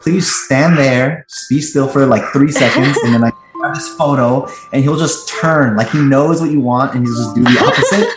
please stand there, be still for like three seconds, and then I grab this photo, and he'll just turn like he knows what you want, and he'll just do the opposite.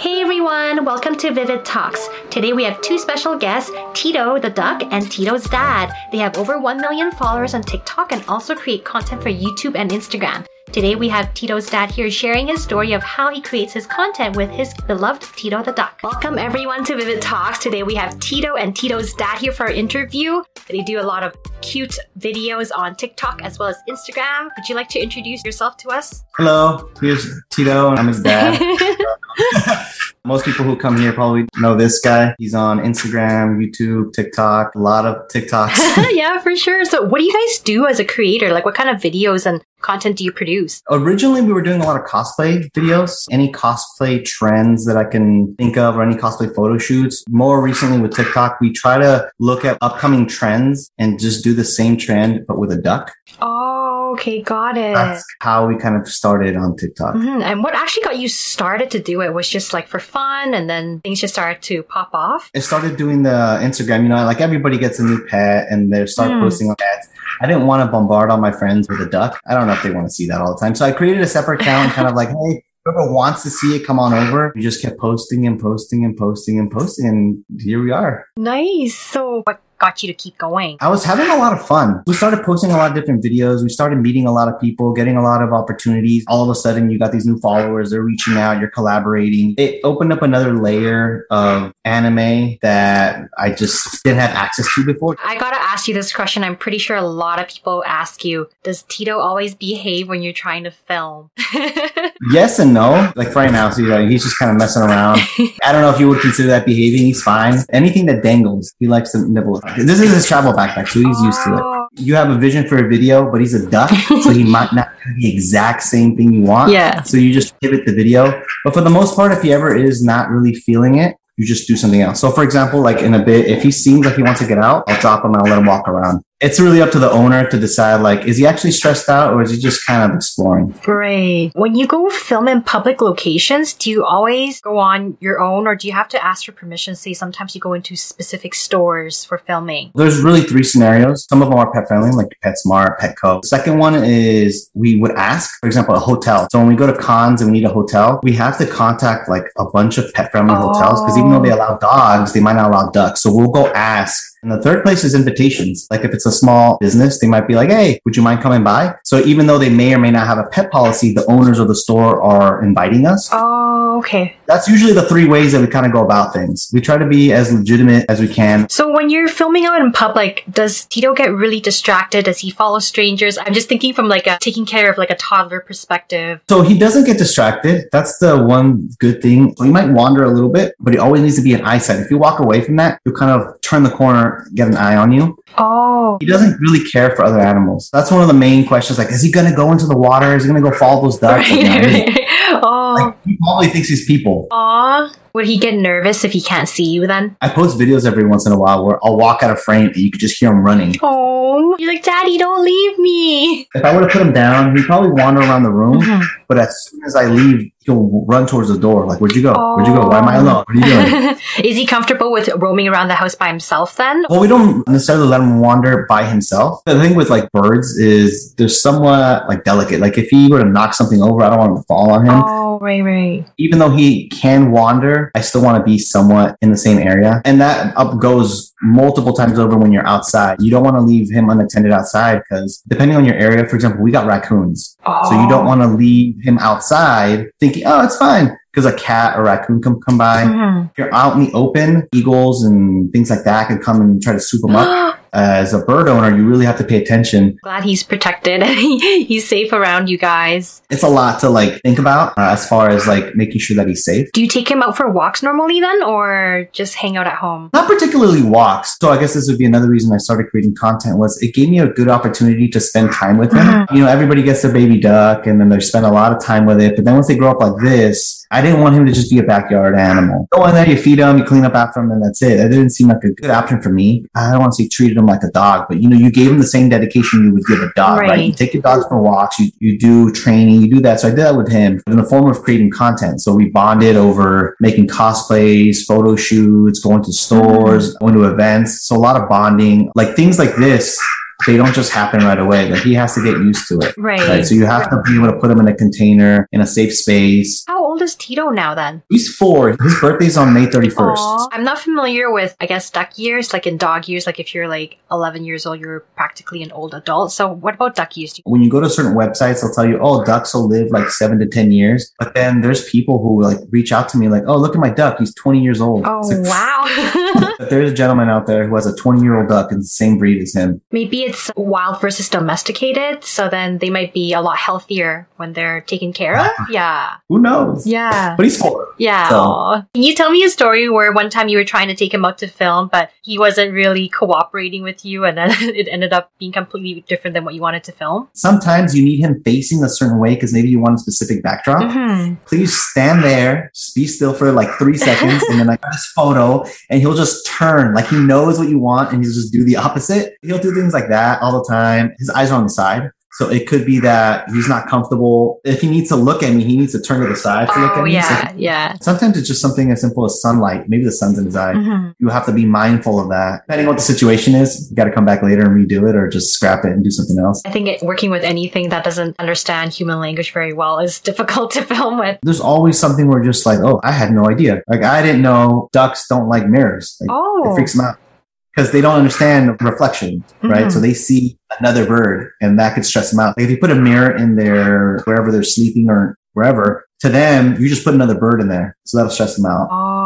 Hey everyone, welcome to Vivid Talks. Today we have two special guests, Tito the duck and Tito's dad. They have over 1 million followers on TikTok and also create content for YouTube and Instagram. Today we have Tito's dad here sharing his story of how he creates his content with his beloved Tito the duck. Welcome everyone to Vivid Talks. Today we have Tito and Tito's dad here for our interview. They do a lot of cute videos on TikTok as well as Instagram. Would you like to introduce yourself to us? Hello, here's Tito. And I'm his dad. Most people who come here probably know this guy. He's on Instagram, YouTube, TikTok, a lot of TikToks. yeah, for sure. So, what do you guys do as a creator? Like, what kind of videos and content do you produce? Originally, we were doing a lot of cosplay videos, any cosplay trends that I can think of, or any cosplay photo shoots. More recently with TikTok, we try to look at upcoming trends and just do the same trend, but with a duck. Oh, okay, got it. That's how we kind of started on TikTok. Mhm. And what actually got you started to do it was just like for fun, and then things just started to pop off. I started doing the Instagram, you know, like everybody gets a new pet and they start Hmm. posting on pets. I didn't want to bombard all my friends with a duck. I don't know if they want to see that all the time. So I created a separate account, kind of like, hey, whoever wants to see it, come on over. We just kept posting and posting and posting and posting, and here we are. Nice. So, what got you to keep going? I was having a lot of fun. We started posting a lot of different videos. We started meeting a lot of people, getting a lot of opportunities. All of a sudden, you got these new followers. They're reaching out. You're collaborating. It opened up another layer of anime that I just didn't have access to before. I gotta ask you this question. I'm pretty sure a lot of people ask you, does Tito always behave when you're trying to film? Yes and no. Like right now, see, like he's just kind of messing around. I don't know if you would consider that behaving. He's fine. Anything that dangles, he likes to nibble. This is his travel backpack, so he's used to it. Oh, You have a vision for a video, but he's a duck, so he might not do the exact same thing you want. Yeah. So you just pivot the video. But for the most part, if he ever is not really feeling it, you just do something else. So for example, like in a bit, if he seems like he wants to get out, I'll drop him and I'll let him walk around. It's really up to the owner to decide like, is he actually stressed out or is he just kind of exploring? Great. When you go film in public locations, do you always go on your own or do you have to ask for permission? Say sometimes you go into specific stores for filming. There's really three scenarios. Some of them are pet friendly, like PetSmart, Petco. The second one is we would ask, for example, a hotel. So when we go to cons and we need a hotel, we have to contact like a bunch of pet friendly Oh. hotels because even though they oh. allow dogs, they might not allow ducks. So we'll go ask. And the third place is invitations. Like if it's a small business, they might be like, Hey, would you mind coming by? So even though they may or may not have a pet policy, the owners of the store are inviting us. Oh, okay. That's usually the three ways that we kind of go about things. We try to be as legitimate as we can. So when you're filming out in public, does Tito get really distracted? Does he follow strangers? I'm just thinking from like a taking care of like a toddler perspective. So he doesn't get distracted. That's the one good thing. So he might wander a little bit, but he always needs to be an eyesight. If you walk away from that, he'll kind of turn the corner, get an eye on you. Oh, He doesn't really care for other animals. That's one of the main questions. Like, is he going to go into the water? Is he going to go follow those ducks? Like, no, he- oh, like, he probably thinks he's people. aw. Would he get nervous if he can't see you then? I post videos every once in a while where I'll walk out of frame and you could just hear him running. Oh, you're like, Daddy, don't leave me. If I were to put him down, he'd probably wander around the room. Mhm. But as soon as I leave, he'll run towards the door. Like, where'd you go? Where'd you go? Why am I alone? What are you doing? Is he comfortable with roaming around the house by himself then? Well, we don't necessarily let him wander by himself. The thing with like birds is they're somewhat like delicate. Like if he were to knock something over, I don't want to fall on him. Oh, right, right. Even though he can wander, I still want to be somewhat in the same area. And that up goes multiple times over when you're outside. You don't want to leave him unattended outside because depending on your area, for example, we got raccoons. Oh. So you don't oh. want to leave him outside thinking, oh, it's fine. Because a cat or raccoon can come by. Mhm. If you're out in the open, eagles and things like that can come and try to swoop them up. As a bird owner, you really have to pay attention. Glad he's protected he's safe around you guys. It's a lot to like think about uh, as far as like making sure that he's safe. Do you take him out for walks normally then or just hang out at home? Not particularly walks. So I guess this would be another reason I started creating content was it gave me a good opportunity to spend time with him. Mhm. You know, everybody gets their baby duck and then they spend a lot of time with it. But then once they grow up like this, I didn't want him to just be a backyard animal. Go in there, you feed him, you clean up after him, and that's it. That didn't seem like a good option for me. I don't want to say treated him him like a dog, but you know, you gave him the same dedication you would give a dog, right? Right. You take your dogs for walks, you, you do training, you do that. So I did that with him in the form of creating content. So we bonded over making cosplays, photo shoots, going to stores, mm-hmm. going to events. So a lot of bonding, like things like this. They don't just happen right away. Like he has to get used to it. Right. Right. So you have to be able to put him in a container in a safe space. How old is Tito now then? He's four. His birthday's on May 31st. Aw. I'm not familiar with, I guess, duck years, like in dog years. Like if you're like 11 years old, you're practically an old adult. So what about duck years? When you go to certain websites, they'll tell you, oh, ducks will live like seven to 10 years. But then there's people who like reach out to me like, oh, look at my duck. He's 20 years old. Oh, like, wow. But there's a gentleman out there who has a 20 year old duck in the same breed as him. Maybe it's wild versus domesticated. So then they might be a lot healthier when they're taken care of. Yeah. Who knows? Yeah. But he's four. Yeah. So- Can you tell me a story where one time you were trying to take him out to film, but he wasn't really cooperating with you, and then it ended up being completely different than what you wanted to film? Sometimes you need him facing a certain way because maybe you want a specific backdrop. Mm-hmm. Please stand there, just be still for like three seconds, and then I got this photo, and he'll just turn like he knows what you want, and he'll just do the opposite. He'll do things like that all the time. His eyes are on the side. So it could be that he's not comfortable. If he needs to look at me, he needs to turn to the side to look at Oh, me. So yeah, yeah. sometimes it's just something as simple as sunlight. Maybe the sun's in his eye. hmm You have to be mindful of that. Depending on what the situation is, you got to come back later and redo it or just scrap it and do something else. I think it, working with anything that doesn't understand human language very well is difficult to film with. There's always something where just like, oh, I had no idea. Like I didn't know ducks don't like mirrors. Like, Oh, It freaks them out because they don't understand reflection, right? Mhm. So they see another bird and that could stress them out. Like if you put a mirror in their wherever they're sleeping or wherever, to them, you just put another bird in there. So that'll stress them out. oh,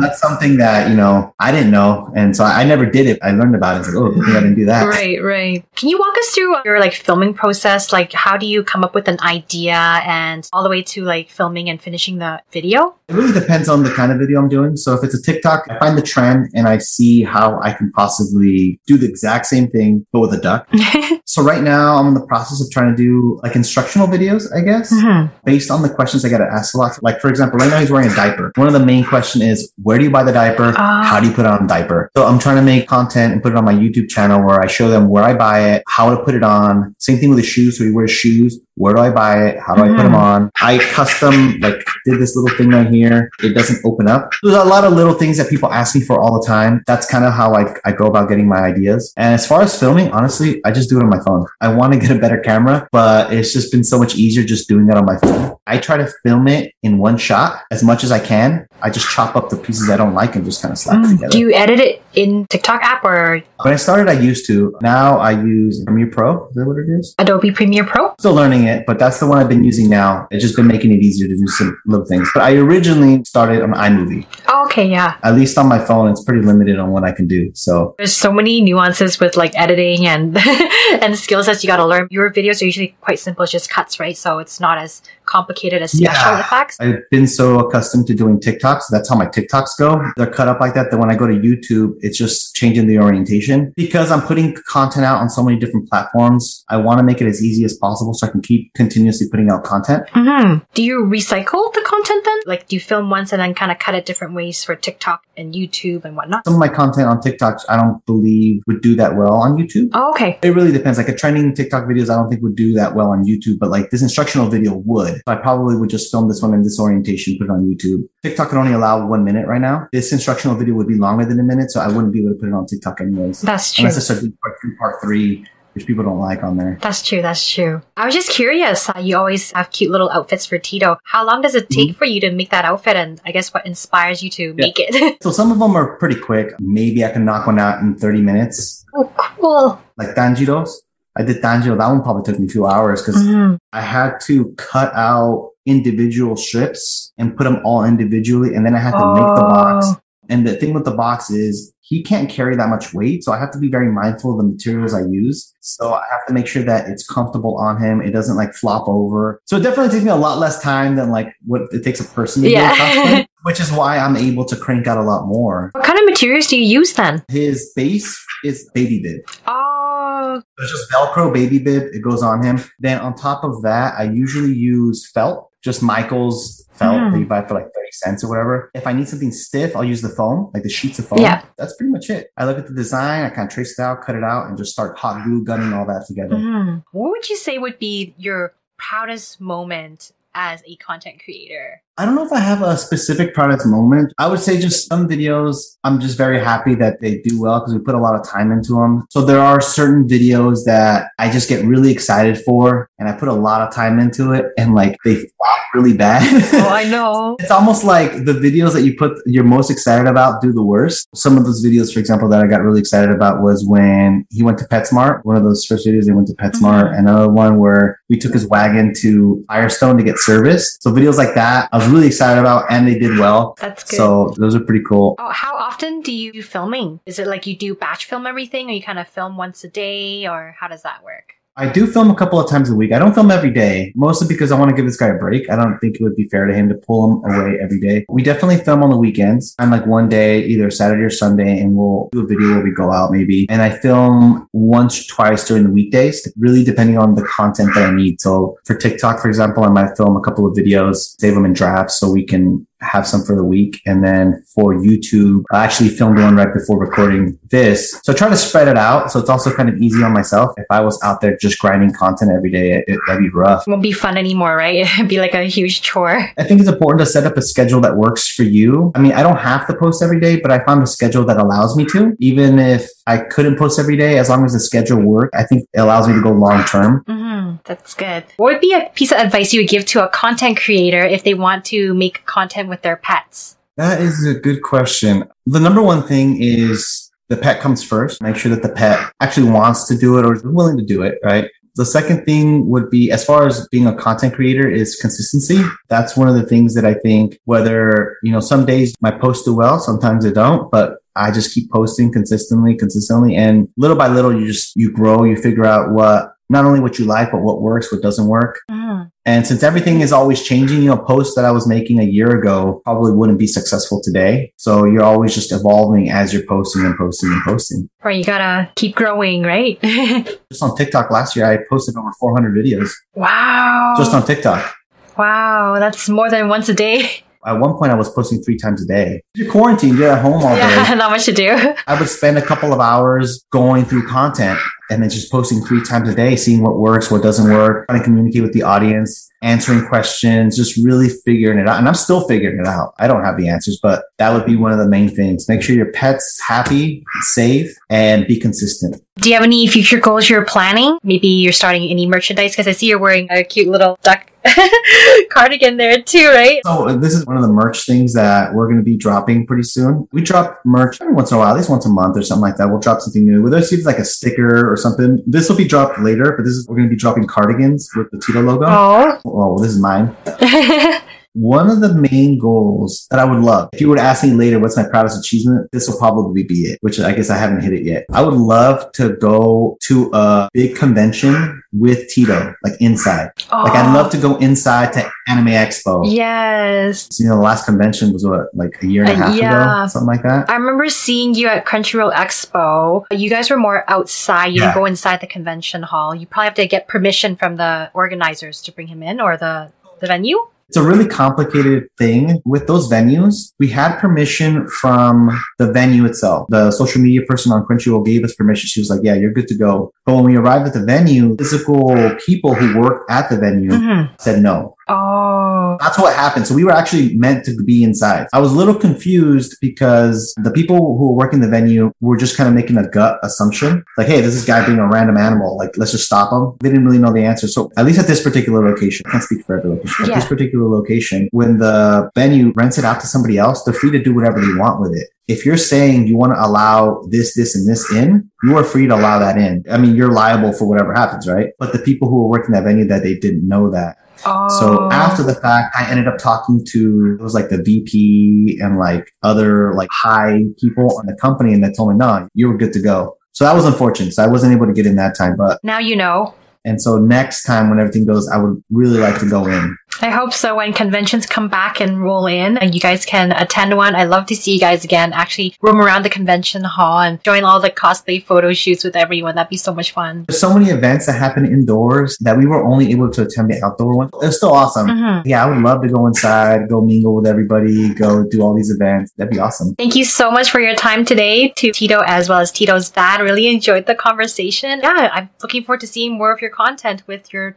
That's something that, you know, I didn't know. And so I never did it. I learned about it. It's like, oh, I didn't do that. right, right. Can you walk us through uh, your like filming process? Like, how do you come up with an idea and all the way to like filming and finishing the video? It really depends on the kind of video I'm doing. So if it's a TikTok, I find the trend and I see how I can possibly do the exact same thing, but with a duck. So right now I'm in the process of trying to do like instructional videos, I guess, Mhm. based on the questions I get to ask a lot. Like for example, right now he's wearing a diaper. One of the main question is, where do you buy the diaper? Ah. How do you put it on a diaper? So I'm trying to make content and put it on my YouTube channel where I show them where I buy it, how to put it on. Same thing with the shoes. So he wears shoes. Where do I buy it? How do I put them Mhm. on? I custom like did this little thing right here. It doesn't open up. There's a lot of little things that people ask me for all the time. That's kind of how I, I go about getting my ideas. And as far as filming, honestly, I just do it on my phone. I want to get a better camera, but it's just been so much easier just doing it on my phone. I try to film it in one shot as much as I can. I just chop up the pieces I don't like and just kind of slap Mm. together. Do you edit it in TikTok app or when I started, I used to. Now I use Premiere Pro. Is that what it is? Adobe Premiere Pro? Still learning it, but that's the one I've been using now. It's just been making it easier to do some little things. But I originally started on iMovie. Oh, okay, yeah. At least on my phone, it's pretty limited on what I can do. So There's so many nuances with like editing and and skills that you got to learn. Your videos are usually quite simple, it's just cuts, right? So it's not as complicated as special Yeah. effects. I've been so accustomed to doing TikToks. That's how my TikToks go. They're cut up like that. That when I go to YouTube, it's just changing the orientation because I'm putting content out on so many different platforms. I want to make it as easy as possible so I can keep continuously putting out content. hmm Do you recycle the content then? Like, do you film once and then kind of cut it different ways for TikTok and YouTube and whatnot? Some of my content on TikTok, I don't believe would do that well on YouTube. Oh, okay. It really depends. Like a trending TikTok videos, I don't think would do that well on YouTube, but like this instructional video would. I probably would just film this one in this orientation, put it on YouTube. TikTok only allow one minute right now. This instructional video would be longer than a minute, so I wouldn't be able to put it on TikTok anyways. That's true. Unless I start doing part two, part three, which people don't like on there. That's true. That's true. I was just curious. Uh, you always have cute little outfits for Tito. How long does it take for you to make that outfit? And I guess what inspires you to make it? So some of them are pretty quick. Maybe I can knock one out in 30 minutes. oh, cool. Like Tanjiro's. I did Tanjiro. That one probably took me two hours because Mhm. I had to cut out individual strips and put them all individually. And then I had to make the box. Oh. And the thing with the box is he can't carry that much weight. So I have to be very mindful of the materials I use. So I have to make sure that it's comfortable on him. It doesn't like flop over. So it definitely takes me a lot less time than like what it takes a person to Yeah. do a cosplay, which is why I'm able to crank out a lot more. What kind of materials do you use then? His base is baby bib. Oh, So It's just Velcro baby bib. It goes on him. Then on top of that, I usually use felt, just Michael's felt Mm. that you buy for like 30 cents or whatever. If I need something stiff, I'll use the foam, like the sheets of foam. Yeah. That's pretty much it. I look at the design, I kind of trace it out, cut it out, and just start hot glue gunning all that together. Mhm. What would you say would be your proudest moment as a content creator? I don't know if I have a specific product moment. I would say just some videos, I'm just very happy that they do well because we put a lot of time into them. So there are certain videos that I just get really excited for and I put a lot of time into it and like they flop really bad. Oh, I know. It's almost like the videos that you put you're most excited about do the worst. Some of those videos, for example, that I got really excited about was when he went to PetSmart. One of those first videos they went to PetSmart. Mhm. Another one where we took his wagon to Firestone to get serviced. So videos like that, I was really excited about, and they did well. That's good. So those are pretty cool. Oh, how often do you do filming? Is it like you do batch film everything, or you kind of film once a day, or how does that work? I do film a couple of times a week. I don't film every day, mostly because I want to give this guy a break. I don't think it would be fair to him to pull him away every day. We definitely film on the weekends. I'm like one day, either Saturday or Sunday, and we'll do a video where we go out maybe. And I film once twice during the weekdays, really depending on the content that I need. So for TikTok, for example, I might film a couple of videos, save them in drafts so we can have some for the week. And then for YouTube, I actually filmed one right before recording this. So I try to spread it out. So it's also kind of easy on myself. If I was out there just grinding content every day, it, that'd be rough. It won't be fun anymore, right? It'd be like a huge chore. I think it's important to set up a schedule that works for you. I mean, I don't have to post every day, but I found a schedule that allows me to. Even if I couldn't post every day, as long as the schedule worked, I think it allows me to go long term. hmm That's good. What would be a piece of advice you would give to a content creator if they want to make content with their pets? That is a good question. The number one thing is the pet comes first. Make sure that the pet actually wants to do it or is willing to do it, right? The second thing would be as far as being a content creator is consistency. That's one of the things that I think whether, you know, some days my posts do well, sometimes they don't, but I just keep posting consistently, consistently. And little by little, you just, you grow, you figure out what, not only what you like, but what works, what doesn't work. Mm. And since everything is always changing, you know, posts that I was making a year ago probably wouldn't be successful today. So you're always just evolving as you're posting and posting and posting. Or you gotta keep growing, right? Just on TikTok last year, I posted over 400 videos wow. just on TikTok. wow, that's more than once a day. At one point, I was posting three times a day. You're quarantined, you're at home all Yeah, day. not much to do. I would spend a couple of hours going through content and then just posting three times a day, seeing what works, what doesn't work, trying to communicate with the audience, answering questions, just really figuring it out. And I'm still figuring it out. I don't have the answers, but that would be one of the main things. Make sure your pet's happy, safe, and be consistent. Do you have any future goals you're planning? Maybe you're starting any merchandise because I see you're wearing a cute little duck cardigan there too, right? So uh, this is one of the merch things that we're going to be dropping pretty soon. We drop merch every once in a while, at least once a month or something like that. We'll drop something new. Whether it's like a sticker or something. This will be dropped later, but this is we're going to be dropping cardigans with the Tito logo. Oh. Oh, this is mine. One of the main goals that I would love, if you were to ask me later, what's my proudest achievement? This will probably be it, which I guess I haven't hit it yet. I would love to go to a big convention with Tito, like inside. Like I'd love to go inside to Anime Expo. Yes. So, you know, the last convention was what, like a year and a Uh, half yeah. ago, something like that. I remember seeing you at Crunchyroll Expo. You guys were more outside. You Yeah. didn't go inside the convention hall. You probably have to get permission from the organizers to bring him in or the, the venue. It's a really complicated thing with those venues. We had permission from the venue itself. The social media person on Crunchyroll gave us permission. She was like, yeah, you're good to go. But when we arrived at the venue, physical people who work at the venue Mm-hmm. said no. Oh. That's what happened. So we were actually meant to be inside. I was a little confused because the people who were working the venue were just kind of making a gut assumption. Like, hey, this is guy being a random animal. Like, let's just stop him. They didn't really know the answer. So at least at this particular location, I can't speak for every location. At Yeah. this particular location, when the venue rents it out to somebody else, they're free to do whatever they want with it. If you're saying you want to allow this, this, and this in, you are free to allow that in. I mean, you're liable for whatever happens, right? But the people who were working that venue that they didn't know that. Oh. So after the fact, I ended up talking to it was like the VP and like other like high people in the company, and they told me, "No, you were good to go." So that was unfortunate. So I wasn't able to get in that time. But now you know. and so next time when everything goes, I would really like to go in. I hope so. When conventions come back and roll in, and you guys can attend one, I'd love to see you guys again. Actually, roam around the convention hall and join all the cosplay photo shoots with everyone. That'd be so much fun. There's so many events that happen indoors that we were only able to attend the outdoor one. It's still awesome. Mm-hmm. Yeah, I would love to go inside, go mingle with everybody, go do all these events. That'd be awesome. Thank you so much for your time today to Tito as well as Tito's dad. Really enjoyed the conversation. Yeah, I'm looking forward to seeing more of your content with your.